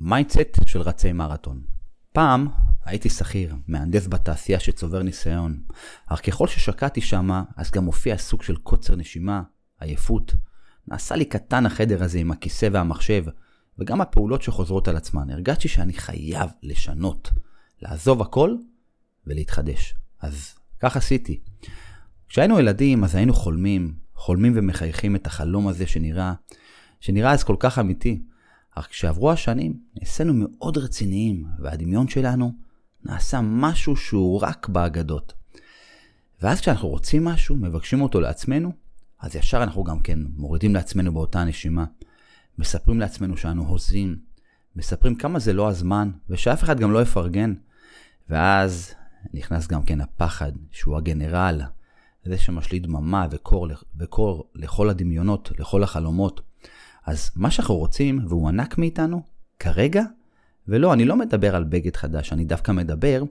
mindset של רצי מרתון. פעם הייתי שכיר, מהנדס בתעשייה שצובר ניסיון, אך ככל ששקעתי שמה, אז גם הופיע סוג של קוצר נשימה, עייפות. נעשה לי קטן החדר הזה עם הכיסא והמחשב, וגם הפעולות שחוזרות על עצמן. הרגשתי שאני חייב לשנות, לעזוב הכל ולהתחדש. אז כך עשיתי. כשהיינו ילדים, אז היינו חולמים, חולמים ומחייכים את החלום הזה שנראה, שנראה אז כל כך אמיתי. אך כשעברו השנים, נעשינו מאוד רציניים, והדמיון שלנו נעשה משהו שהוא רק באגדות. ואז כשאנחנו רוצים משהו, מבקשים אותו לעצמנו, אז ישר אנחנו גם כן מורידים לעצמנו באותה נשימה. מספרים לעצמנו שאנו הוזים, מספרים כמה זה לא הזמן, ושאף אחד גם לא יפרגן. ואז נכנס גם כן הפחד, שהוא הגנרל, זה שמשליט דממה וקור, וקור לכל הדמיונות, לכל החלומות. אז מה שאנחנו רוצים, והוא ענק מאיתנו, כרגע, ולא, אני לא מדבר על בגד חדש, אני דווקא מדבר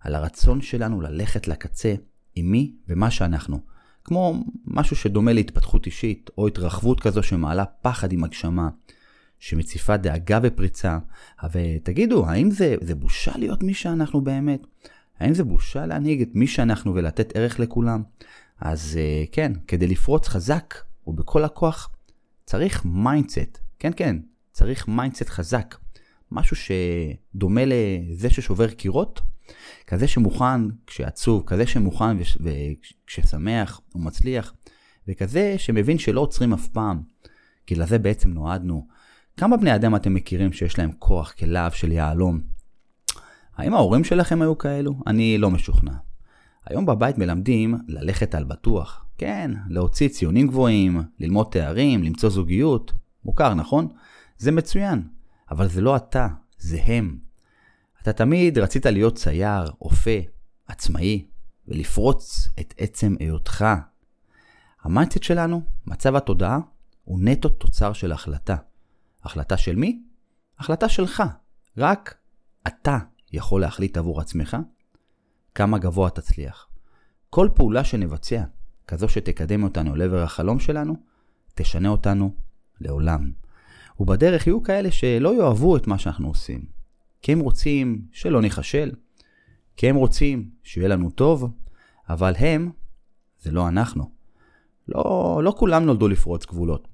על הרצון שלנו ללכת לקצה עם מי ומה שאנחנו. כמו משהו שדומה להתפתחות אישית, או התרחבות כזו שמעלה פחד עם הגשמה, שמציפה דאגה ופריצה. ותגידו, האם זה, זה בושה להיות מי שאנחנו באמת? האם זה בושה להנהיג את מי שאנחנו ולתת ערך לכולם? אז אה, כן, כדי לפרוץ חזק ובכל הכוח, צריך mindset. כן, כן, צריך mindset חזק. משהו שדומה לזה ששובר קירות, כזה שמוכן כשעצוב, כזה שמוכן וכששמח ומצליח, וכזה שמבין שלא עוצרים אף פעם, כי לזה בעצם נועדנו. כמה בני אדם אתם מכירים שיש להם כוח כלהב של יהלום? האם ההורים שלכם היו כאלו? אני לא משוכנע. היום בבית מלמדים ללכת על בטוח. כן, להוציא ציונים גבוהים, ללמוד תארים, למצוא זוגיות. מוכר, נכון? זה מצוין. אבל זה לא אתה, זה הם. אתה תמיד רצית להיות צייר, אופה, עצמאי, ולפרוץ את עצם היותך. ה mindset שלנו, מצב התודעה, הוא נטו תוצר של החלטה. החלטה של מי? החלטה שלך. רק אתה יכול להחליט עבור עצמך כמה גבוה תצליח. כל פעולה שנבצע, כזו שתקדם אותנו לעבר החלום שלנו, תשנה אותנו לעולם. ובדרך יהיו כאלה שלא יאהבו את מה שאנחנו עושים. כי הם רוצים שלא ניכשל, כי הם רוצים שיהיה לנו טוב, אבל הם, זה לא אנחנו. לא, לא כולם נולדו לפרוץ גבולות.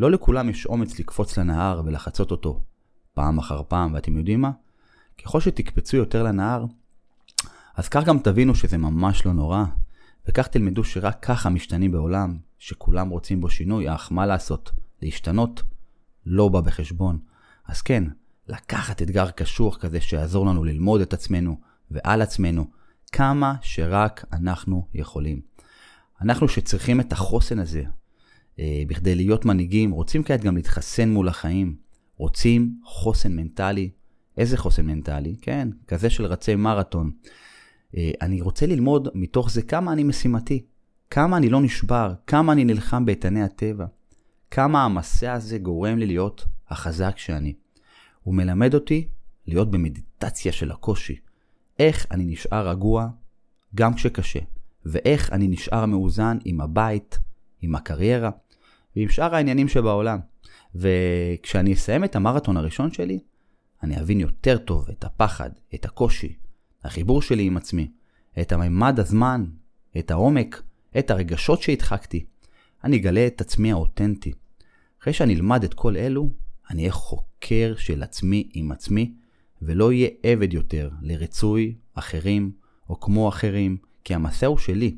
לא לכולם יש אומץ לקפוץ לנהר ולחצות אותו פעם אחר פעם, ואתם יודעים מה? ככל שתקפצו יותר לנהר, אז כך גם תבינו שזה ממש לא נורא, וכך תלמדו שרק ככה משתנים בעולם, שכולם רוצים בו שינוי, אך מה לעשות, להשתנות לא בא בחשבון. אז כן, לקחת אתגר קשוח כזה שיעזור לנו ללמוד את עצמנו ועל עצמנו, כמה שרק אנחנו יכולים. אנחנו שצריכים את החוסן הזה, אה, בכדי להיות מנהיגים, רוצים כעת גם להתחסן מול החיים, רוצים חוסן מנטלי. איזה חוסן מנטלי? כן, כזה של רצי מרתון. אה, אני רוצה ללמוד מתוך זה כמה אני משימתי, כמה אני לא נשבר, כמה אני נלחם באיתני הטבע, כמה המסע הזה גורם לי להיות החזק שאני. הוא מלמד אותי להיות במדיטציה של הקושי. איך אני נשאר רגוע גם כשקשה, ואיך אני נשאר מאוזן עם הבית, עם הקריירה ועם שאר העניינים שבעולם. וכשאני אסיים את המרתון הראשון שלי, אני אבין יותר טוב את הפחד, את הקושי, החיבור שלי עם עצמי, את הממד הזמן, את העומק, את הרגשות שהדחקתי. אני אגלה את עצמי האותנטי. אחרי שאני אלמד את כל אלו, אני אהיה חוקר של עצמי עם עצמי, ולא אהיה עבד יותר לרצוי אחרים או כמו אחרים, כי המסע הוא שלי,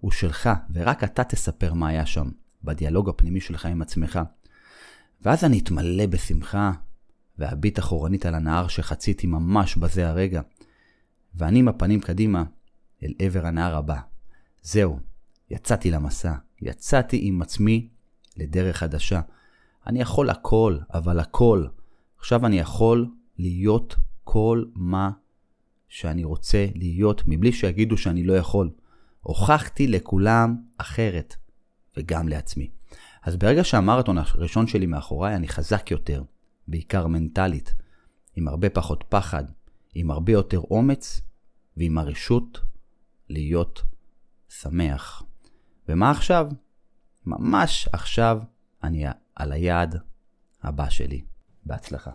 הוא שלך, ורק אתה תספר מה היה שם, בדיאלוג הפנימי שלך עם עצמך. ואז אני אתמלא בשמחה, ואביט אחורנית על הנהר שחציתי ממש בזה הרגע, ואני עם הפנים קדימה אל עבר הנהר הבא. זהו, יצאתי למסע, יצאתי עם עצמי לדרך חדשה. אני יכול הכל, אבל הכל. עכשיו אני יכול להיות כל מה שאני רוצה להיות, מבלי שיגידו שאני לא יכול. הוכחתי לכולם אחרת, וגם לעצמי. אז ברגע שהמרתון הראשון שלי מאחוריי, אני חזק יותר, בעיקר מנטלית, עם הרבה פחות פחד, עם הרבה יותר אומץ, ועם הרשות להיות שמח. ומה עכשיו? ממש עכשיו אני על היעד הבא שלי. בהצלחה.